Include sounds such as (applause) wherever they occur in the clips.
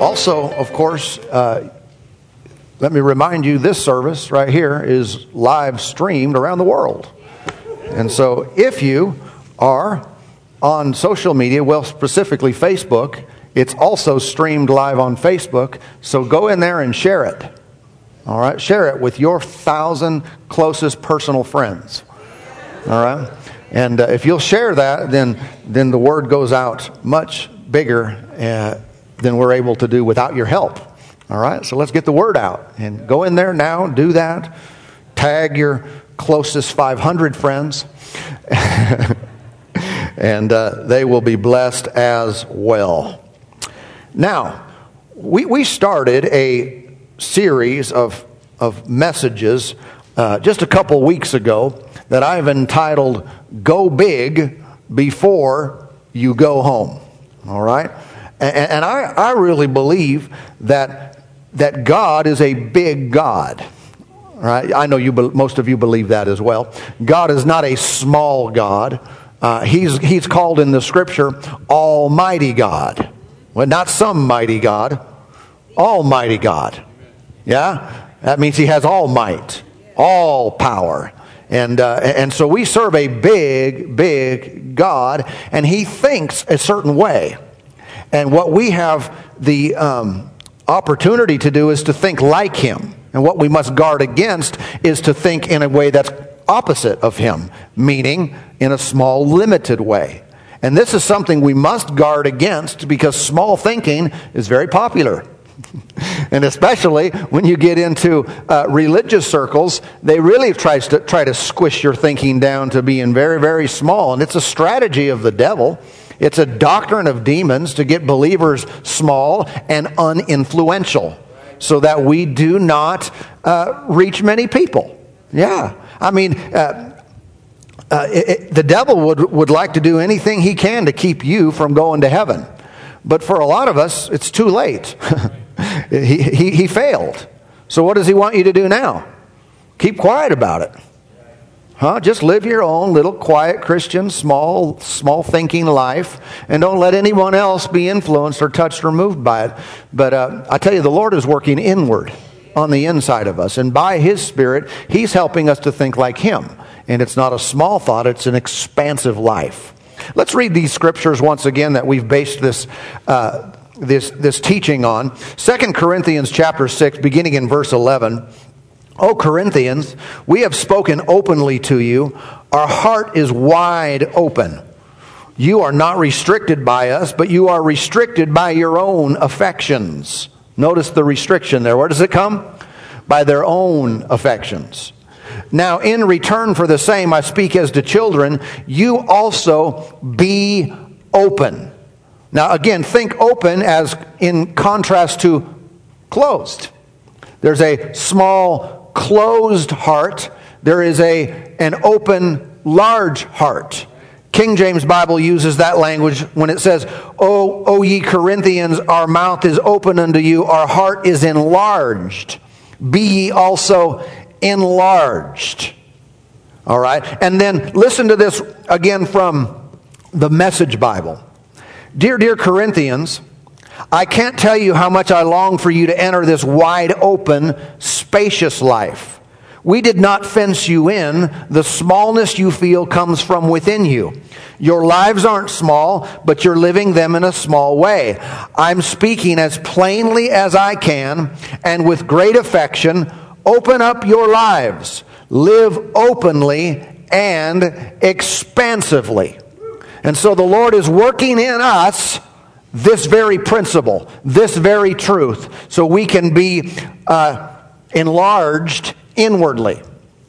Also, of course, uh, let me remind you this service right here is live streamed around the world. And so if you are on social media, well, specifically Facebook, it's also streamed live on Facebook. So go in there and share it. All right? Share it with your thousand closest personal friends. All right? And uh, if you'll share that, then, then the word goes out much bigger uh, than we're able to do without your help. All right? So let's get the word out. And go in there now, do that. Tag your closest 500 friends. (laughs) and uh, they will be blessed as well. Now, we, we started a series of, of messages uh, just a couple weeks ago that I've entitled Go Big Before You Go Home. All right? And, and I, I really believe that, that God is a big God. Right? I know you, most of you believe that as well. God is not a small God. Uh, he's, he's called in the scripture Almighty God. Well, not some mighty God, Almighty God. Yeah? That means He has all might, all power. And, uh, and so we serve a big, big God, and He thinks a certain way. And what we have the um, opportunity to do is to think like Him. And what we must guard against is to think in a way that's opposite of Him, meaning in a small, limited way. And this is something we must guard against because small thinking is very popular. (laughs) and especially when you get into uh, religious circles, they really try to, try to squish your thinking down to being very, very small. And it's a strategy of the devil. It's a doctrine of demons to get believers small and uninfluential so that we do not uh, reach many people. Yeah. I mean, uh, uh, it, it, the devil would, would like to do anything he can to keep you from going to heaven. But for a lot of us, it's too late. (laughs) he, he, he failed. So, what does he want you to do now? Keep quiet about it. Huh? Just live your own little quiet Christian, small, small thinking life, and don't let anyone else be influenced or touched or moved by it. But uh, I tell you, the Lord is working inward on the inside of us, and by His Spirit, He's helping us to think like Him. And it's not a small thought, it's an expansive life. Let's read these scriptures once again that we've based this. Uh, this, this teaching on 2 corinthians chapter 6 beginning in verse 11 O Corinthians, we have spoken openly to you. Our heart is wide open. You are not restricted by us, but you are restricted by your own affections. Notice the restriction there. Where does it come? By their own affections. Now, in return for the same, I speak as to children, you also be open. Now, again, think open as in contrast to closed. There's a small, closed heart, there is a, an open, large heart. King James Bible uses that language when it says, O, o ye Corinthians, our mouth is open unto you, our heart is enlarged. Be ye also enlarged. All right? And then listen to this again from the Message Bible. Dear, dear Corinthians, I can't tell you how much I long for you to enter this wide open, spacious life. We did not fence you in. The smallness you feel comes from within you. Your lives aren't small, but you're living them in a small way. I'm speaking as plainly as I can and with great affection Open up your lives. Live openly and expansively. And so the Lord is working in us this very principle, this very truth, so we can be uh, enlarged inwardly.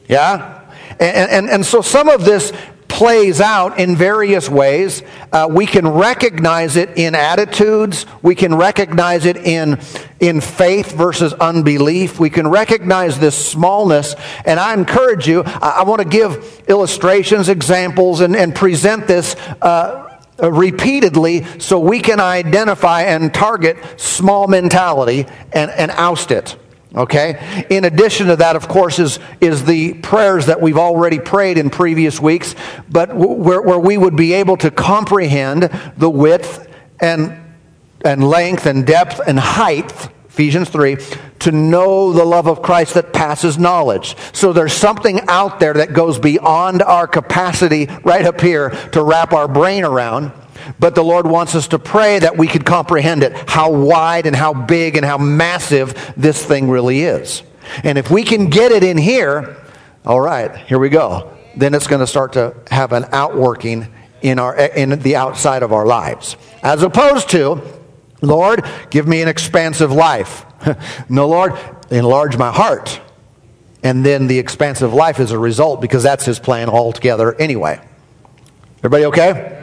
Yeah? And, and, and so some of this plays out in various ways. Uh, we can recognize it in attitudes. We can recognize it in, in faith versus unbelief. We can recognize this smallness. And I encourage you, I, I want to give illustrations, examples, and, and present this. Uh, Uh, repeatedly so we can identify and target small mentality and, and oust it. Okay? In addition to that, of course, is, is the prayers that we've already prayed in previous weeks, but where, where we would be able to comprehend the width and and length and depth and height, Ephesians 3, to know the love of Christ that passes knowledge. So there's something out there that goes beyond our capacity right up here to wrap our brain around. But the Lord wants us to pray that we could comprehend it, how wide and how big and how massive this thing really is. And if we can get it in here, all right, here we go. Then it's going to start to have an outworking in, our, in the outside of our lives. As opposed to, Lord, give me an expansive life. (laughs) no, Lord, enlarge my heart. And then the expansive life is a result because that's his plan altogether anyway. Everybody okay?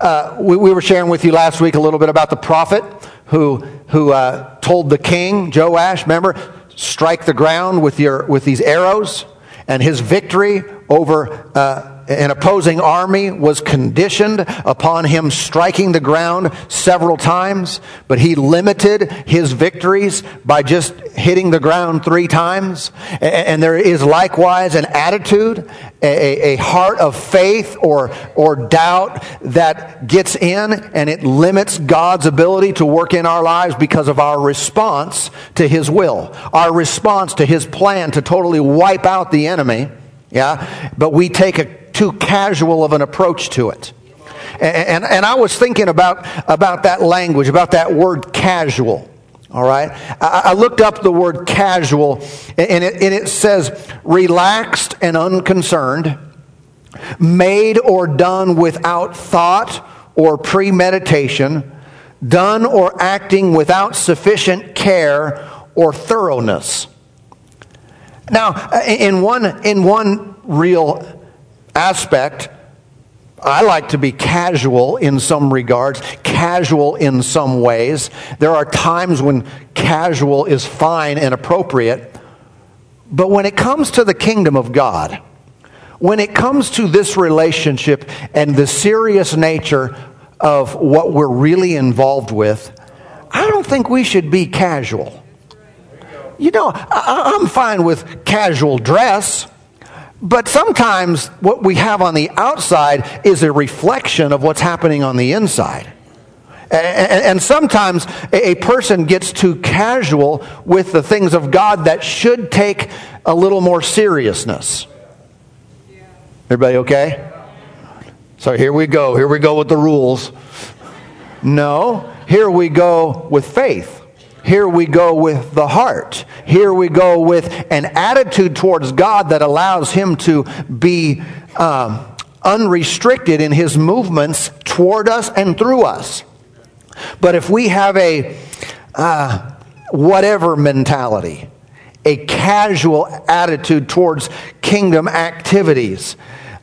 Uh, we, we, were sharing with you last week a little bit about the prophet who, who uh, told the king, Joash, remember, strike the ground with, your, with these arrows. And his victory over uh, an opposing army was conditioned upon him striking the ground several times, but he limited his victories by just hitting the ground three times. And there is likewise an attitude, a, heart of faith or, or doubt that gets in and it limits God's ability to work in our lives because of our response to his will, our response to his plan to totally wipe out the enemy. Yeah, but we take a too casual of an approach to it. And, and, and, I was thinking about, about that language, about that word casual. All right? I, I looked up the word casual, and it, and it says relaxed and unconcerned, made or done without thought or premeditation, done or acting without sufficient care or thoroughness. Now, in one, in one real aspect, I like to be casual in some regards, casual in some ways. There are times when casual is fine and appropriate. But when it comes to the kingdom of God, when it comes to this relationship and the serious nature of what we're really involved with, I don't think we should be casual. You know, I'm fine with casual dress. But sometimes what we have on the outside is a reflection of what's happening on the inside. And sometimes a person gets too casual with the things of God that should take a little more seriousness. Everybody okay? So here we go. Here we go with the rules. No, here we go with faith. Here we go with the heart. Here we go with an attitude towards God that allows Him to be um, unrestricted in His movements toward us and through us. But if we have a uh, whatever mentality, a casual attitude towards kingdom activities,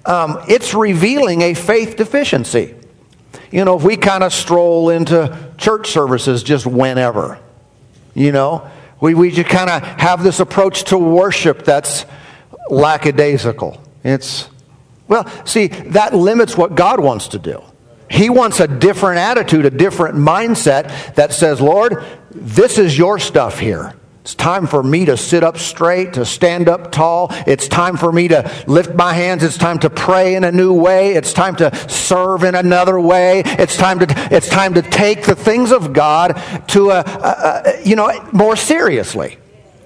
um, it's revealing a faith deficiency. You know, if we kind of stroll into church services just whenever, you know, we, we just kind of have this approach to worship that's lackadaisical. It's, well, see, that limits what God wants to do. He wants a different attitude, a different mindset that says, Lord, this is your stuff here. It's time for me to sit up straight, to stand up tall. It's time for me to lift my hands. It's time to pray in a new way. It's time to serve in another way. It's time to, it's time to take the things of God to a, a, a you know, more seriously.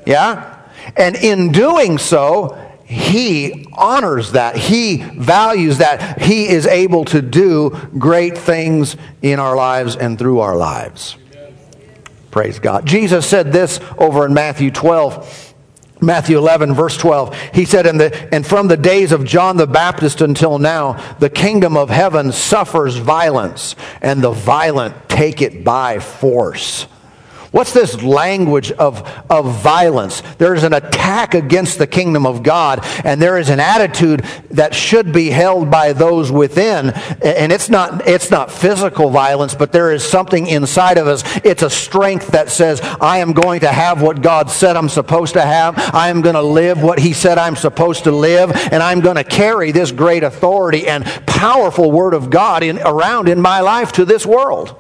Yeah? And in doing so, he honors that. He values that. He is able to do great things in our lives and through our lives. Praise God. Jesus said this over in Matthew 12. Matthew 11, verse 12. He said, and, the, and from the days of John the Baptist until now, the kingdom of heaven suffers violence, and the violent take it by force. What's this language of, of violence? There is an attack against the kingdom of God, and there is an attitude that should be held by those within. And it's not, it's not physical violence, but there is something inside of us. It's a strength that says, I am going to have what God said I'm supposed to have. I am going to live what He said I'm supposed to live, and I'm going to carry this great authority and powerful Word of God in, around in my life to this world.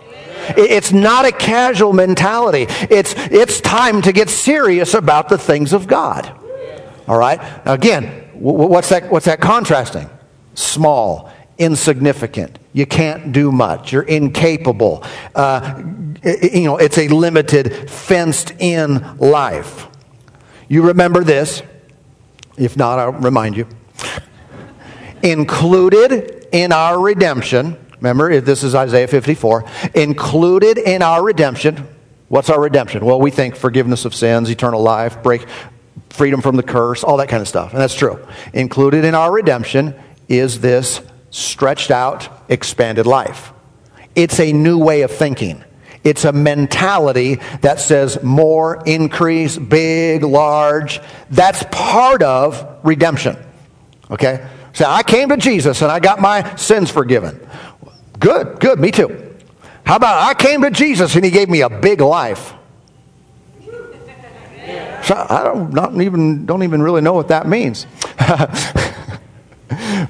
It's not a casual mentality. It's, it's time to get serious about the things of God. All right? Now again, what's that, what's that contrasting? Small, insignificant. You can't do much. You're incapable. Uh, you know, it's a limited, fenced in life. You remember this. If not, I'll remind you. Included in our redemption, remember, this is Isaiah 54, included in our redemption, what's our redemption? Well, we think forgiveness of sins, eternal life, break, freedom from the curse, all that kind of stuff. And that's true. Included in our redemption is this stretched out, expanded life. It's a new way of thinking. It's a mentality that says more, increase, big, large. That's part of redemption. Okay? So I came to Jesus and I got my sins forgiven. Good, good, me too. How about I came to Jesus and he gave me a big life? So I don't not even don't even really know what that means. (laughs)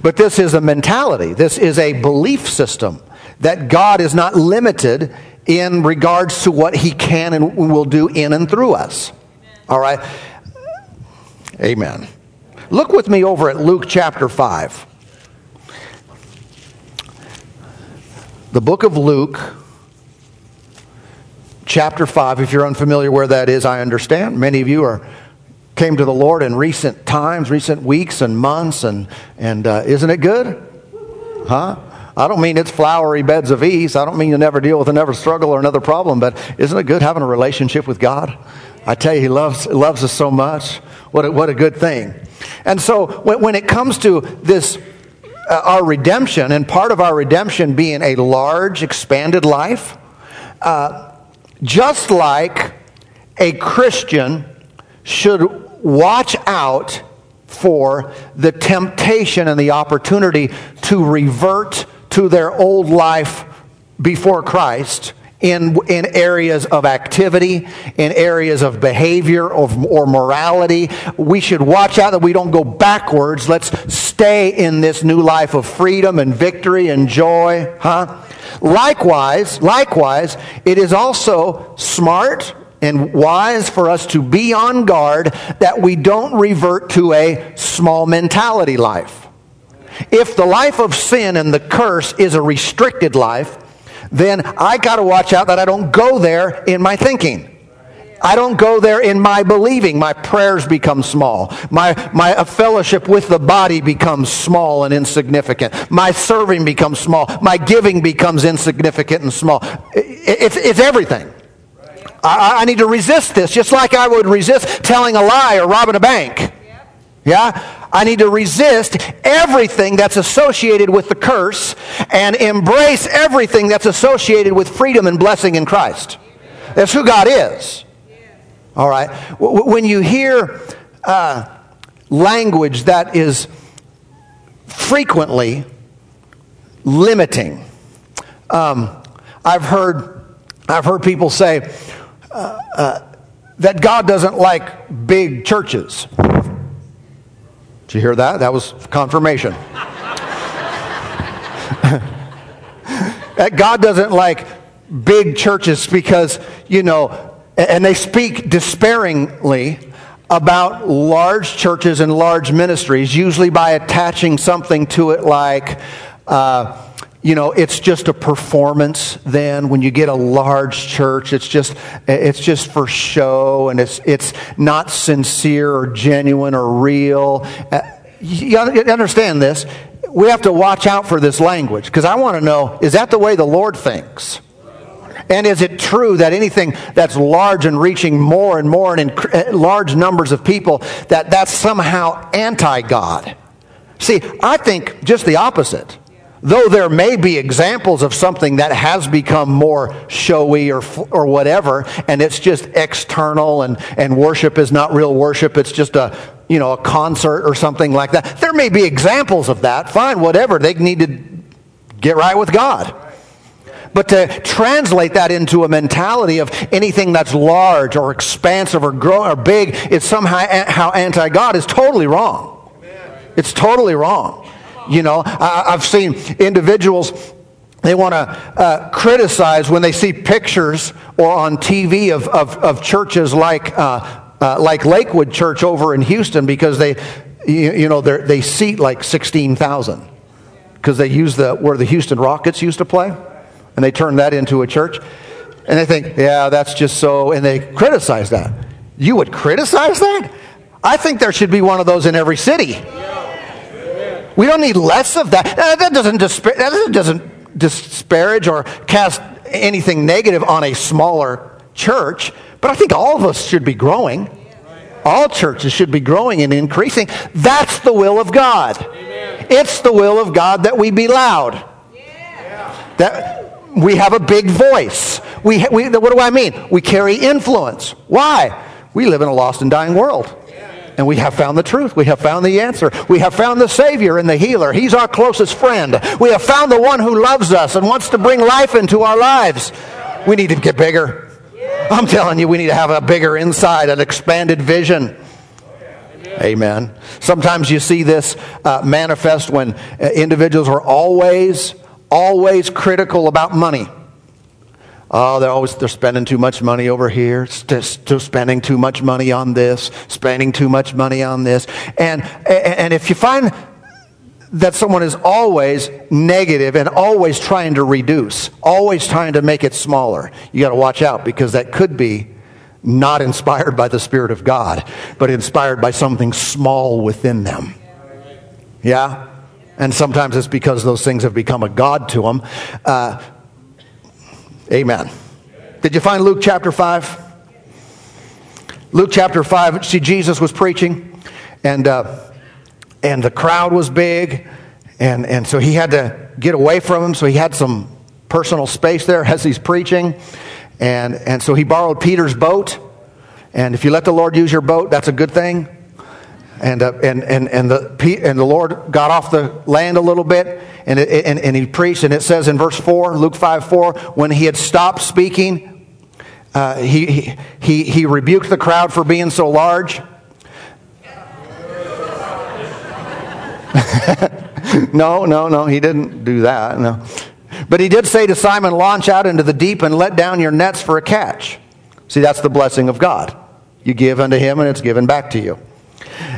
but this is a mentality. This is a belief system that God is not limited in regards to what he can and will do in and through us. All right? Amen. Look with me over at Luke chapter 5. The book of Luke, chapter 5. If you're unfamiliar where that is, I understand. Many of you are came to the Lord in recent times, recent weeks and months, and, and uh, isn't it good? Huh? I don't mean it's flowery beds of ease. I don't mean you never deal with another struggle or another problem, but isn't it good having a relationship with God? I tell you, He loves, loves us so much. What a, what a good thing. And so when, when it comes to this, uh, our redemption, and part of our redemption being a large, expanded life, uh, just like a Christian should watch out for the temptation and the opportunity to revert to their old life before Christ in, in areas of activity, in areas of behavior or, or morality. We should watch out that we don't go backwards. Let's stay in this new life of freedom and victory and joy, huh? Likewise, likewise, it is also smart and wise for us to be on guard that we don't revert to a small mentality life. If the life of sin and the curse is a restricted life, then I got to watch out that I don't go there in my thinking. I don't go there in my believing. My prayers become small. My, my uh, fellowship with the body becomes small and insignificant. My serving becomes small. My giving becomes insignificant and small. It's, it's everything. I, I need to resist this, just like I would resist telling a lie or robbing a bank. Yeah? I need to resist everything that's associated with the curse and embrace everything that's associated with freedom and blessing in Christ. That's who God is. All right? When you hear uh, language that is frequently limiting, um, I've heard, I've heard people say uh, uh, that God doesn't like big churches. Did you hear that? That was confirmation. God doesn't like big churches because, you know, and they speak despairingly about large churches and large ministries, usually by attaching something to it like, uh, you know, it's just a performance then when you get a large church. It's just, it's just for show and it's, it's not sincere or genuine or real. Uh, you understand this? We have to watch out for this language because I want to know is that the way the Lord thinks? And is it true that anything that's large and reaching more and more and in uh, large numbers of people, that that's somehow anti God? See, I think just the opposite though there may be examples of something that has become more showy or, or whatever, and it's just external and, and worship is not real worship, it's just a, you know, a concert or something like that. There may be examples of that. Fine, whatever. They need to get right with God. But to translate that into a mentality of anything that's large or expansive or grow or big, it's somehow how anti-God is totally wrong. It's totally wrong. You know, I, have seen individuals they want to uh, criticize when they see pictures or on TV of, of, of churches like, uh, uh, like Lakewood Church over in Houston because they, you, you know, they seat like 16,000. because they use the where the Houston Rockets used to play, and they turned that into a church. And they think, yeah, that's just so, and they criticize that. You would criticize that? I think there should be one of those in every city. We don't need less of that. That doesn't, dispa- that doesn't disparage or cast anything negative on a smaller church, but I think all of us should be growing. All churches should be growing and increasing. That's the will of God. It's the will of God that we be loud. That we have a big voice. We, we, what do I mean? We carry influence. Why? We live in a lost and dying world. And we have found the truth. We have found the answer. We have found the Savior and the healer. He's our closest friend. We have found the one who loves us and wants to bring life into our lives. We need to get bigger. I'm telling you, we need to have a bigger inside, an expanded vision. Amen. Sometimes you see this uh, manifest when uh, individuals are always, always critical about money. Oh, they're always they're spending too much money over here, still spending too much money on this, spending too much money on this. And and if you find that someone is always negative and always trying to reduce, always trying to make it smaller, you got to watch out because that could be not inspired by the Spirit of God, but inspired by something small within them. Yeah? And sometimes it's because those things have become a God to them. Uh, Amen. Did you find Luke chapter 5? Luke chapter 5, see, Jesus was preaching, and, uh, and the crowd was big, and, and so he had to get away from them, so he had some personal space there (laughs) as he's preaching. And, and so he borrowed Peter's boat. And if you let the Lord use your boat, that's a good thing. And, uh, and, and, and, the, and the Lord got off the land a little bit and, it, and, and he preached. And it says in verse 4, Luke 5 4, when he had stopped speaking, uh, he, he, he rebuked the crowd for being so large. (laughs) no, no, no, he didn't do that. No. But he did say to Simon, Launch out into the deep and let down your nets for a catch. See, that's the blessing of God. You give unto him, and it's given back to you.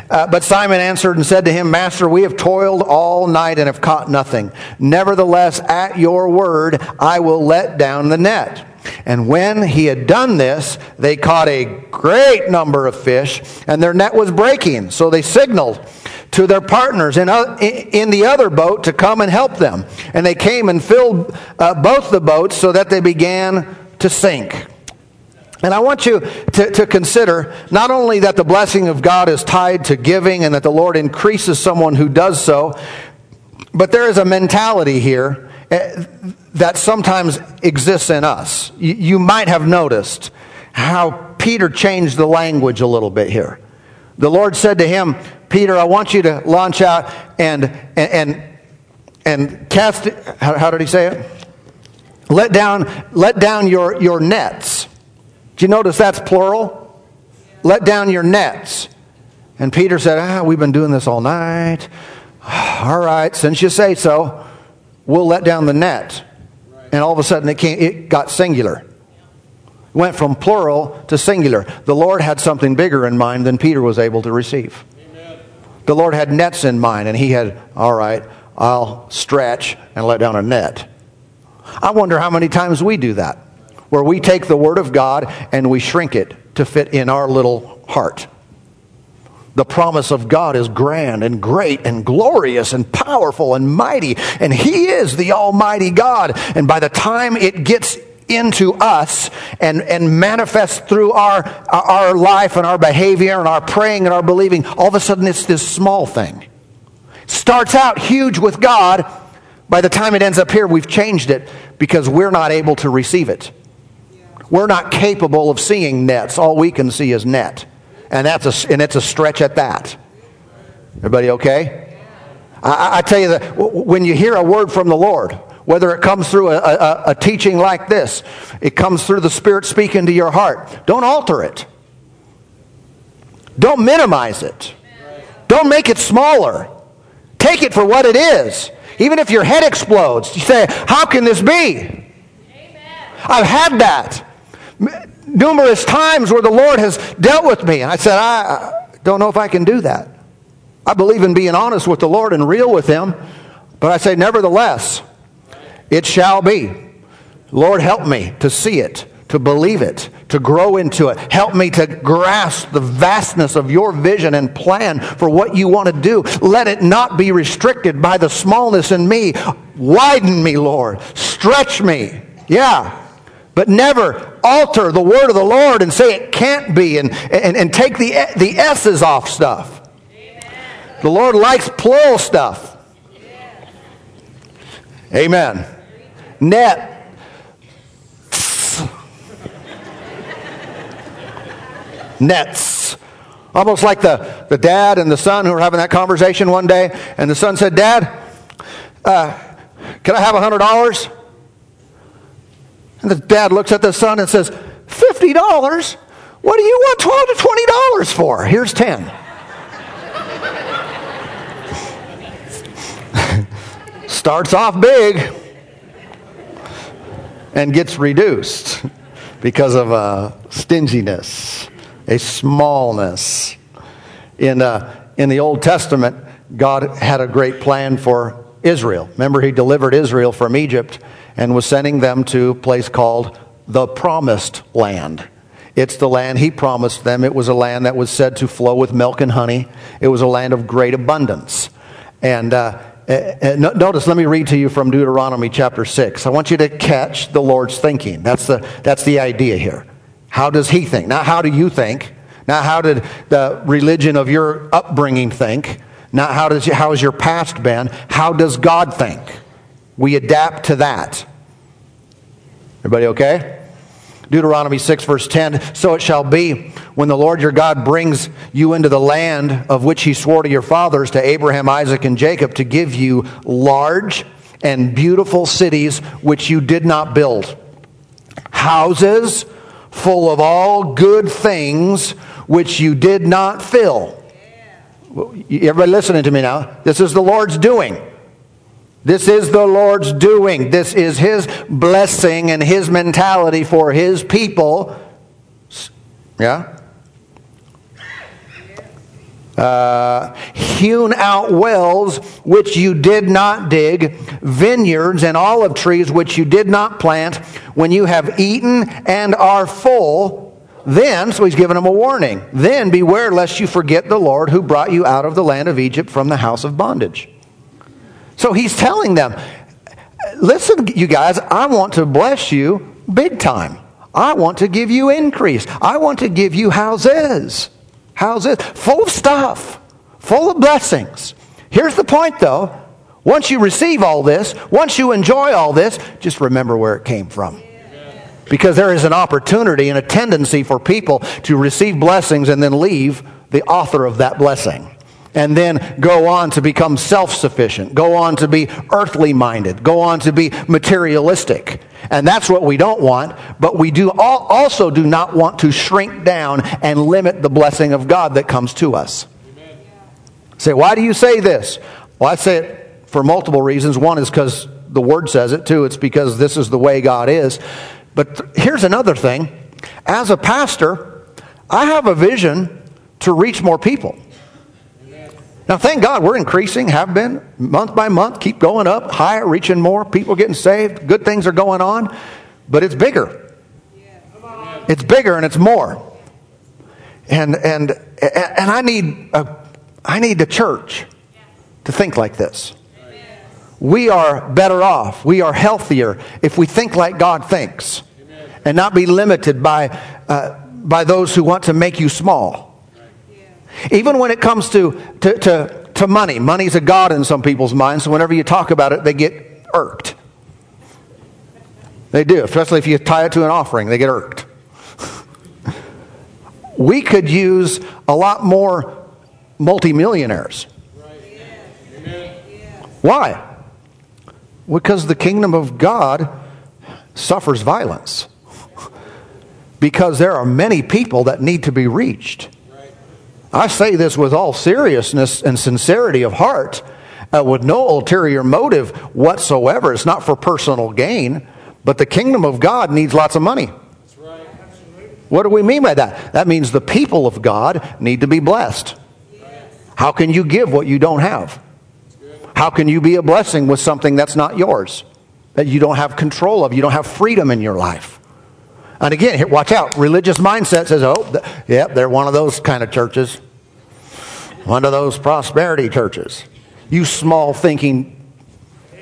Uh, but Simon answered and said to him, Master, we have toiled all night and have caught nothing. Nevertheless, at your word, I will let down the net. And when he had done this, they caught a great number of fish, and their net was breaking. So they signaled to their partners in, in the other boat to come and help them. And they came and filled uh, both the boats so that they began to sink. And I want you to, to, consider not only that the blessing of God is tied to giving and that the Lord increases someone who does so, but there is a mentality here eh, that sometimes exists in us. You, might have noticed how Peter changed the language a little bit here. The Lord said to him, Peter, I want you to launch out and, and, and, and cast, how, how did he say it? Let down, let down your, your nets do you notice that's plural? Let down your nets. And Peter said, Ah, we've been doing this all night. (sighs) All right, since you say so, we'll let down the net. And all of a sudden it, came, it got singular. went from plural to singular. The Lord had something bigger in mind than Peter was able to receive. Amen. The Lord had nets in mind, and he had, all right, I'll stretch and let down a net. I wonder how many times we do that where we take the Word of God and we shrink it to fit in our little heart. The promise of God is grand and great and glorious and powerful and mighty, and He is the Almighty God. And by the time it gets into us and, and manifests through our, our life and our behavior and our praying and our believing, all of a sudden it's this small thing. Starts out huge with God. By the time it ends up here, we've changed it because we're not able to receive it. We're not capable of seeing nets. All we can see is net. And, that's a, and it's a stretch at that. Everybody okay? I, I tell you that when you hear a word from the Lord, whether it comes through a, a, a, teaching like this, it comes through the Spirit speaking to your heart. Don't alter it. Don't minimize it. Don't make it smaller. Take it for what it is. Even if your head explodes, you say, How can this be? Amen. I've had that numerous times where the Lord has dealt with me. And I said, I don't know if I can do that. I believe in being honest with the Lord and real with Him. But I say, nevertheless, it shall be. Lord, help me to see it, to believe it, to grow into it. Help me to grasp the vastness of your vision and plan for what you want to do. Let it not be restricted by the smallness in me. Widen me, Lord. Stretch me. Yeah. But never alter the word of the Lord and say it can't be and, and, and take the, the S's off stuff. The Lord likes plural stuff. Amen. Net. Nets. Almost like the, the dad and the son who were having that conversation one day, and the son said, Dad, uh, can I have a $100? And the dad looks at the son and says, $50? What do you want 12 to $20 for? Here's 10. (laughs) starts off big and gets reduced because of a stinginess, a smallness. In, uh, in the Old Testament, God had a great plan for Israel. Remember, He delivered Israel from Egypt and was sending them to a place called the Promised Land. It's the land He promised them. It was a land that was said to flow with milk and honey, it was a land of great abundance. And uh, uh, uh notice, let me read to you from Deuteronomy chapter 6. I want you to catch the Lord's thinking. That's the, that's the idea here. How does He think? Not how do you think? Not how did the religion of your upbringing think? Not how, does, how has your past been? How does God think? We adapt to that. Everybody okay? Deuteronomy 6, verse 10 So it shall be when the Lord your God brings you into the land of which he swore to your fathers, to Abraham, Isaac, and Jacob, to give you large and beautiful cities which you did not build, houses full of all good things which you did not fill. Everybody listening to me now. This is the Lord's doing. This is the Lord's doing. This is His blessing and His mentality for His people. Yeah? Uh, hewn out wells which you did not dig, vineyards and olive trees which you did not plant, when you have eaten and are full, then, so he's giving them a warning, then beware lest you forget the Lord who brought you out of the land of Egypt from the house of bondage. So he's telling them, listen, you guys, I want to bless you big time. I want to give you increase. I want to give you houses. Houses full of stuff, full of blessings. Here's the point though. Once you receive all this, once you enjoy all this, just remember where it came from. Because there is an opportunity and a tendency for people to receive blessings and then leave the author of that blessing and then go on to become self sufficient, go on to be earthly minded, go on to be materialistic. And that's what we don't want, but we do also do not want to shrink down and limit the blessing of God that comes to us. Amen. Say, why do you say this? Well, I say it for multiple reasons. One is because the Word says it, two, it's because this is the way God is. But th- here's another thing as a pastor, I have a vision to reach more people. Now, thank God we're increasing, have been month by month, keep going up, higher, reaching more, people getting saved, good things are going on, but it's bigger. It's bigger and it's more. And, and, and I, need a, I need the church to think like this. We are better off, we are healthier if we think like God thinks and not be limited by, uh, by those who want to make you small. Even when it comes to, to, to, to money, money's a God in some people's minds, so whenever you talk about it, they get irked. They do, especially if you tie it to an offering, they get irked. (laughs) we could use a lot more multimillionaires. Why? Because the kingdom of God suffers violence. (laughs) Because there are many people that need to be reached. I say this with all seriousness and sincerity of heart, uh, with no ulterior motive whatsoever. It's not for personal gain, but the kingdom of God needs lots of money. Right. What do we mean by that? That means the people of God need to be blessed. Yes. How can you give what you don't have? How can you be a blessing with something that's not yours, that you don't have control of? You don't have freedom in your life. And again, here, watch out. Religious mindset says, oh, th- yep, they're one of those kind of churches, one of those prosperity churches. You small thinking. (laughs)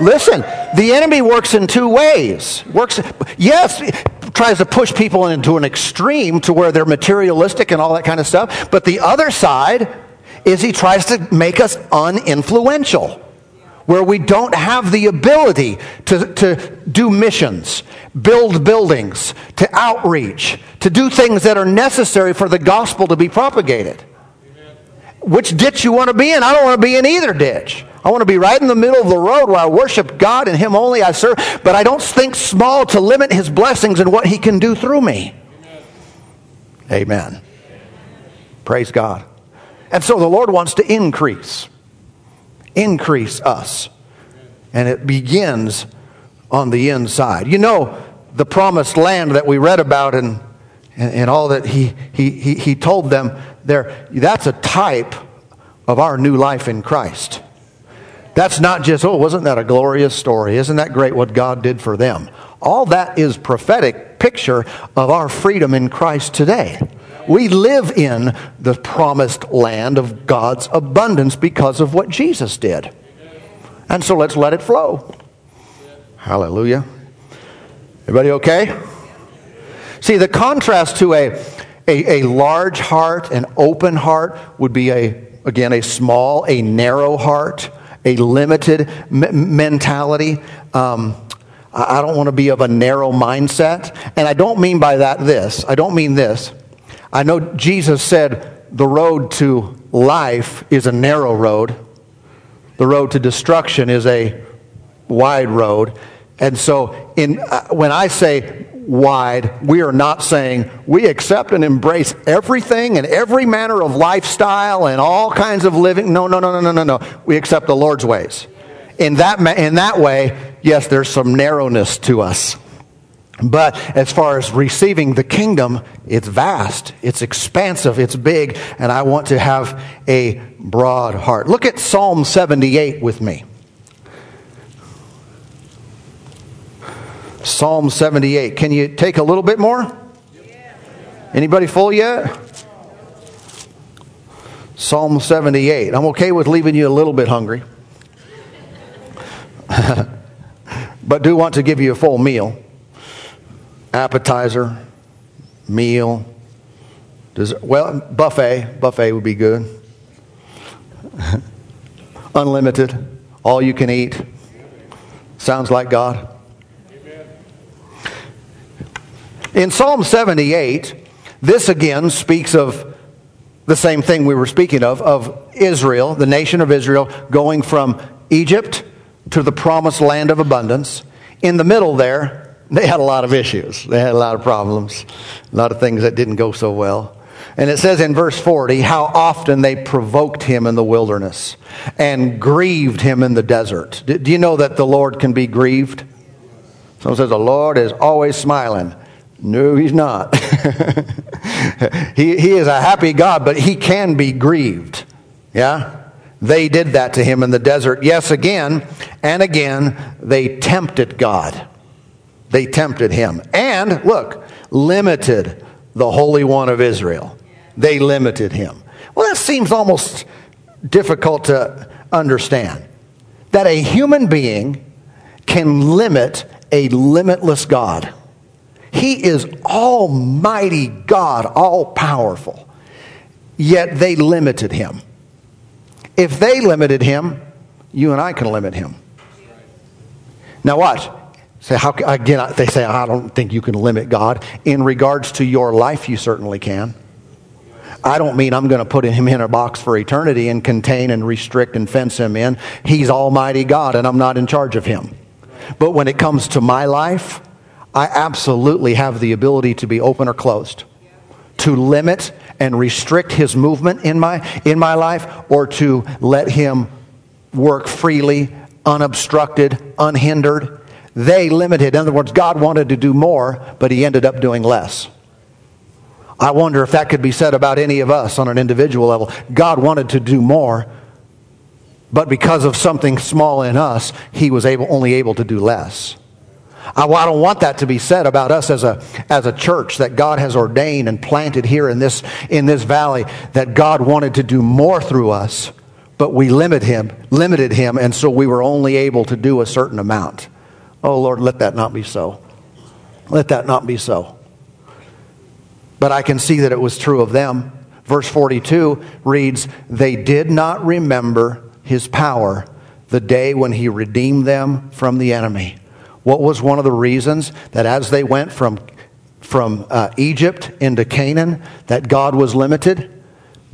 Listen, the enemy works in two ways. Works, yes, tries to push people into an extreme to where they're materialistic and all that kind of stuff. But the other side is he tries to make us uninfluential, where we don't have the ability to, to do missions, build buildings, to outreach, to do things that are necessary for the gospel to be propagated. Which ditch you want to be in? I don't want to be in either ditch. I want to be right in the middle of the road where I worship God and Him only I serve, but I don't think small to limit His blessings and what He can do through me. Amen. Amen. Praise God. And so the Lord wants to increase, increase us. And it begins on the inside. You know, the promised land that we read about and, and, all that he, he, he, he told them there, that's a type of our new life in Christ. That's not just, oh, wasn't that a glorious story? Isn't that great what God did for them? All that is prophetic picture of our freedom in Christ today. We live in the promised land of God's abundance because of what Jesus did. And so let's let it flow. Hallelujah. Everybody okay? See, the contrast to a, a, a large heart, an open heart, would be a, again, a small, a narrow heart a limited m- mentality. Um, I don't want to be of a narrow mindset. And I don't mean by that this. I don't mean this. I know Jesus said the road to life is a narrow road, the road to destruction is a wide road. And so, in, uh, when I say wide, we are not saying we accept and embrace everything and every manner of lifestyle and all kinds of living. No, no, no, no, no, no, no. We accept the Lord's ways. In that, in that way, yes, there's some narrowness to us. But as far as receiving the kingdom, it's vast, it's expansive, it's big, and I want to have a broad heart. Look at Psalm 78 with me. Psalm 78. Can you take a little bit more? Anybody full yet? Psalm 78. I'm okay with leaving you a little bit hungry. (laughs) but do want to give you a full meal. Appetizer, meal, dessert. Well, buffet. Buffet would be good. (laughs) Unlimited. All you can eat. Sounds like God. Amen. In Psalm 78, this again speaks of the same thing we were speaking of, of Israel, the nation of Israel, going from Egypt to the promised land of abundance. In the middle there, they had a lot of issues. They had a lot of problems, a lot of things that didn't go so well. And it says in verse 40 how often they provoked him in the wilderness and grieved him in the desert. Do you know that the Lord can be grieved? Someone says the Lord is always smiling. No, he's not. (laughs) he, he is a happy God, but he can be grieved. Yeah? They did that to him in the desert. Yes, again and again, they tempted God. They tempted him. And, look, limited the Holy One of Israel. They limited him. Well, that seems almost difficult to understand. That a human being can limit a limitless God. He is Almighty God, all powerful. Yet they limited him. If they limited him, you and I can limit him. Now, watch. Say how again? They say I don't think you can limit God in regards to your life. You certainly can. I don't mean I'm going to put him in a box for eternity and contain and restrict and fence him in. He's Almighty God, and I'm not in charge of him. But when it comes to my life, I absolutely have the ability to be open or closed, to limit and restrict his movement in my, in my life, or to let him work freely, unobstructed, unhindered. They limited. In other words, God wanted to do more, but he ended up doing less. I wonder if that could be said about any of us on an individual level. God wanted to do more, but because of something small in us, he was able, only able to do less. I, I don't want that to be said about us as a, as a church that God has ordained and planted here in this, in this valley, that God wanted to do more through us, but we limit him, limited him, and so we were only able to do a certain amount. Oh, Lord, let that not be so. Let that not be so. But I can see that it was true of them. Verse 42 reads, They did not remember his power the day when he redeemed them from the enemy. What was one of the reasons that as they went from, from uh, Egypt into Canaan, that God was limited?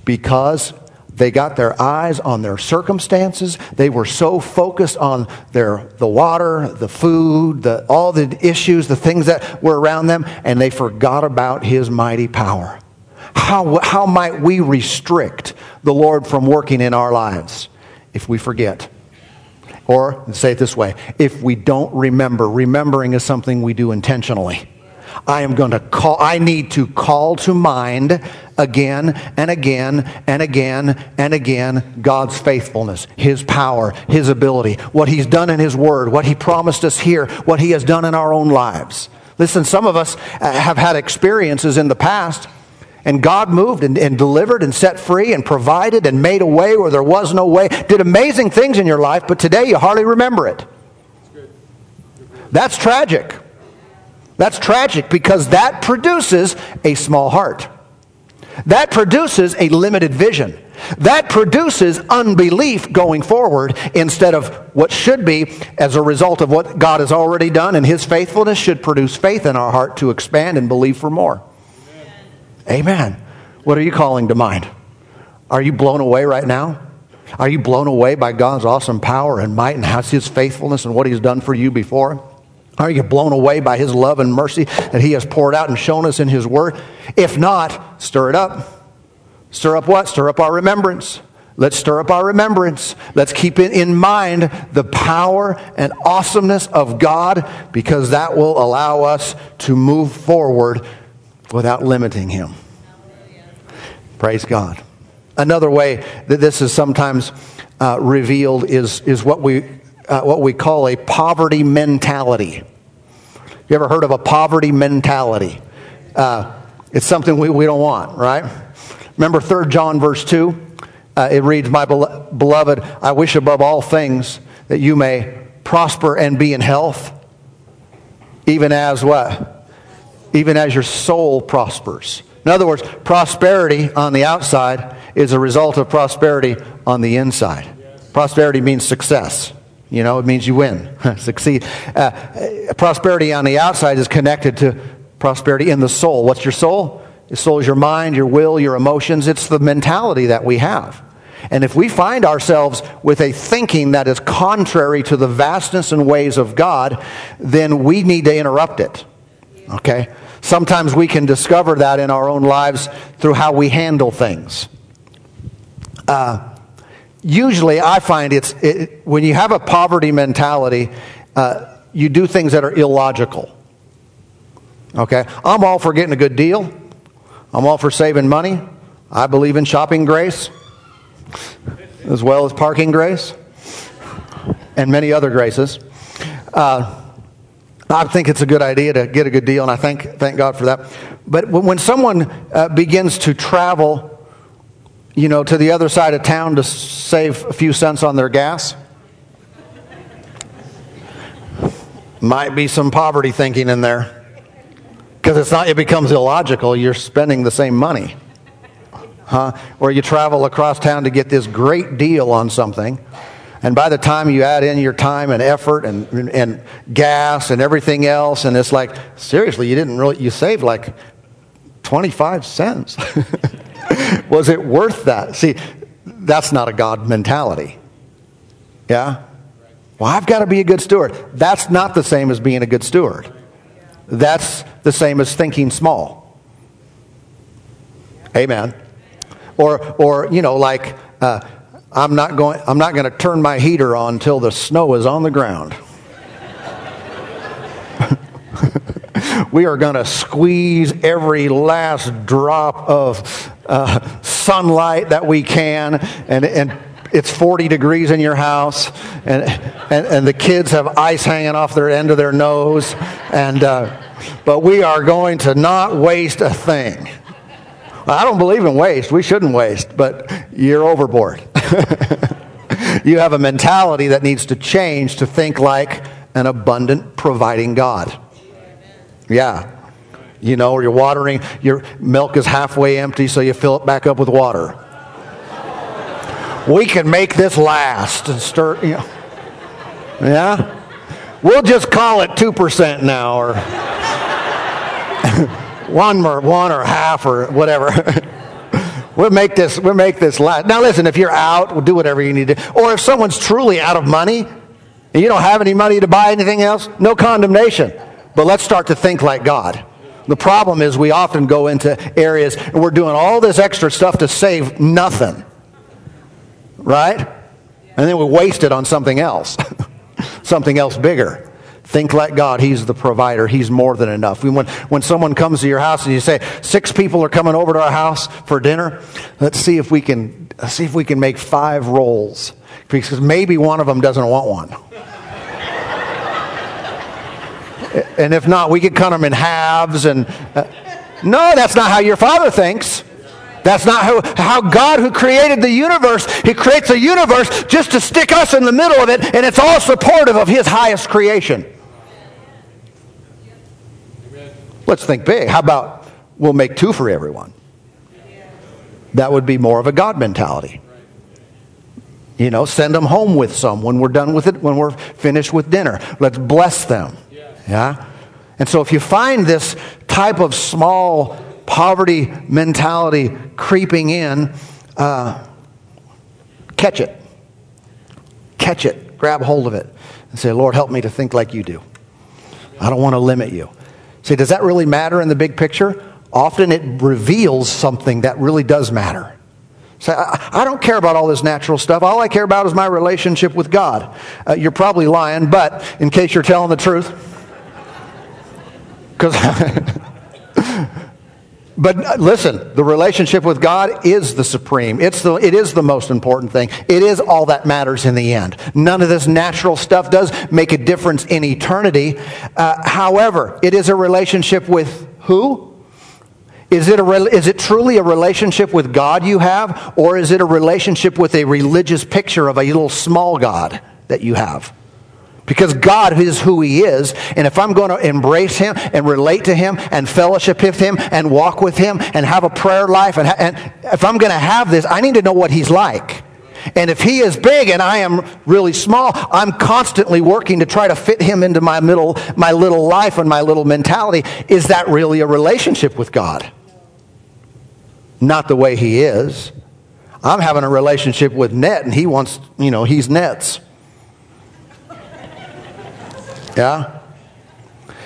Because they got their eyes on their circumstances. They were so focused on their, the water, the food, the, all the issues, the things that were around them, and they forgot about His mighty power. How, how might we restrict the Lord from working in our lives if we forget? Or say it this way if we don't remember, remembering is something we do intentionally. I am going to call, I need to call to mind again and again and again and again God's faithfulness, His power, His ability, what He's done in His Word, what He promised us here, what He has done in our own lives. Listen, some of us uh, have had experiences in the past, and God moved and, and delivered and set free and provided and made a way where there was no way, did amazing things in your life, but today you hardly remember it. That's tragic. That's tragic because that produces a small heart. That produces a limited vision. That produces unbelief going forward instead of what should be, as a result of what God has already done and His faithfulness, should produce faith in our heart to expand and believe for more. Amen. Amen. What are you calling to mind? Are you blown away right now? Are you blown away by God's awesome power and might and His faithfulness and what He's done for you before? Are you blown away by His love and mercy that He has poured out and shown us in His Word? If not, stir it up. Stir up what? Stir up our remembrance. Let's stir up our remembrance. Let's keep in mind the power and awesomeness of God because that will allow us to move forward without limiting Him. Praise God. Another way that this is sometimes uh, revealed is, is what we uh, what we call a poverty mentality. You ever heard of a poverty mentality? Uh, it's something we, we don't want, right? Remember 3 John verse 2? Uh, it reads, My beloved, I wish above all things that you may prosper and be in health, even as what? Even as your soul prospers. In other words, prosperity on the outside is a result of prosperity on the inside. Prosperity means success. You know, it means you win, (laughs) succeed. Uh, prosperity on the outside is connected to prosperity in the soul. What's your soul? Your soul is your mind, your will, your emotions. It's the mentality that we have. And if we find ourselves with a thinking that is contrary to the vastness and ways of God, then we need to interrupt it. Okay? Sometimes we can discover that in our own lives through how we handle things. Uh, usually I find it's it, when you have a poverty mentality, uh, you do things that are illogical. Okay? I'm all for getting a good deal. I'm all for saving money. I believe in shopping grace as well as parking grace and many other graces. Uh, I think it's a good idea to get a good deal, and I thank, thank God for that. But when someone uh, begins to travel you know, to the other side of town to save a few cents on their gas. Might be some poverty thinking in there. Because it's not, it becomes illogical. You're spending the same money. Huh? Or you travel across town to get this great deal on something. And by the time you add in your time and effort and, and gas and everything else, and it's like, seriously, you didn't really, you saved like 25 cents. (laughs) (laughs) was it worth that? See, that's not a God mentality. Yeah? Well, I've got to be a good steward. That's not the same as being a good steward. That's the same as thinking small. Amen. Or, or you know, like, uh, I'm not going. I'm not going to turn my heater on until the snow is on the ground. (laughs) we are going to squeeze every last drop of uh, sunlight that we can and, and it's 40 degrees in your house and, and, and, the kids have ice hanging off their end of their nose and uh, but we are going to not waste a thing. I don't believe in waste. We shouldn't waste but you're overboard. (laughs) You have a mentality that needs to change to think like an abundant providing god yeah you know, or you're watering, your milk is halfway empty, so you fill it back up with water. we can make this last and stir, you know. Yeah? We'll just call it 2% now, or (laughs) one or one or half or whatever. (laughs) we'll make this we'll make this last. Now listen, if you're out, we'll do whatever you need to. Or if someone's truly out of money and you don't have any money to buy anything else, no condemnation. But let's start to think like God. The problem is we often go into areas and we're doing all this extra stuff to save nothing. Right? And then we waste it on something else, (laughs) something else bigger. Think like God. He's the provider. He's more than enough. When, when someone comes to your house and you say, six people are coming over to our house for dinner, let's see if we can, see if we can make five rolls. Because maybe one of them doesn't want one. And if not, we could cut them in halves. And uh, no, that's not how your father thinks. That's not how, how God, who created the universe, He creates a universe just to stick us in the middle of it, and it's all supportive of His highest creation. Let's think big. How about we'll make two for everyone? That would be more of a God mentality. You know, send them home with some when we're done with it, when we're finished with dinner. Let's bless them. Yeah? And so if you find this type of small poverty mentality creeping in, uh, catch it. Catch it. Grab hold of it. And say, Lord, help me to think like you do. I don't want to limit you. Say, does that really matter in the big picture? Often it reveals something that really does matter. Say, I, I don't care about all this natural stuff. All I care about is my relationship with God. Uh, you're probably lying, but in case you're telling the truth, because, (laughs) but listen, the relationship with God is the supreme. It's the, it is the most important thing. It is all that matters in the end. None of this natural stuff does make a difference in eternity. Uh, however, it is a relationship with who? Is it, a, is it truly a relationship with God you have, or is it a relationship with a religious picture of a little small God that you have? Because God is who He is. And if I'm going to embrace Him and relate to Him and fellowship with Him and walk with Him and have a prayer life, and, and if I'm going to have this, I need to know what He's like. And if He is big and I am really small, I'm constantly working to try to fit Him into my, middle, my little life and my little mentality. Is that really a relationship with God? Not the way He is. I'm having a relationship with Net, and He wants, you know, He's Nets. Yeah?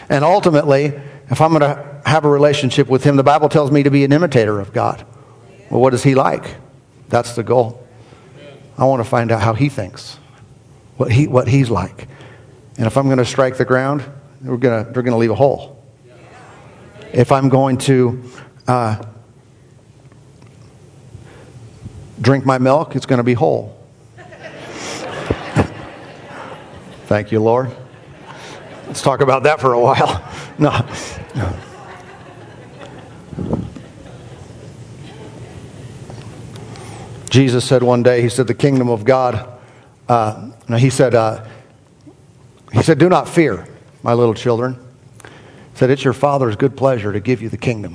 And ultimately, if I'm going to have a relationship with Him, the Bible tells me to be an imitator of God. Well, what is He like? That's the goal. I want to find out how He thinks, what, he, what He's like. And if I'm going to strike the ground, we're going to, we're going to leave a hole. If I'm going to uh, drink my milk, it's going to be whole. (laughs) Thank you, Lord. Let's talk about that for a while. (laughs) No. Jesus said one day, He said, the kingdom of God, uh, He said, uh, He said, do not fear, my little children. He said, it's your Father's good pleasure to give you the kingdom.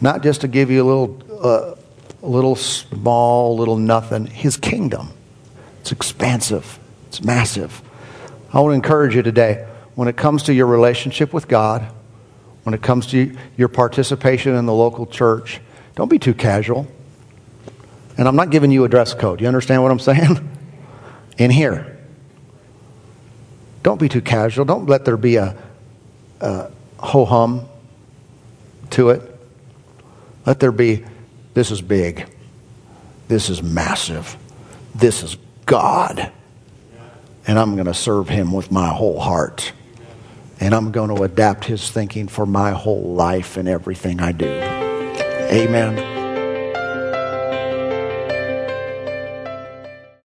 Not just to give you a little, uh, a little small, little nothing. His kingdom. It's expansive. It's massive. I want to encourage you today when it comes to your relationship with God, when it comes to your participation in the local church, don't be too casual. And I'm not giving you a dress code. You understand what I'm saying? (laughs) In here. Don't be too casual. Don't let there be a, a ho hum to it. Let there be this is big, this is massive, this is God and I'm going to serve him with my whole heart. and I'm going to adapt his thinking for my whole life and everything I do. Amen.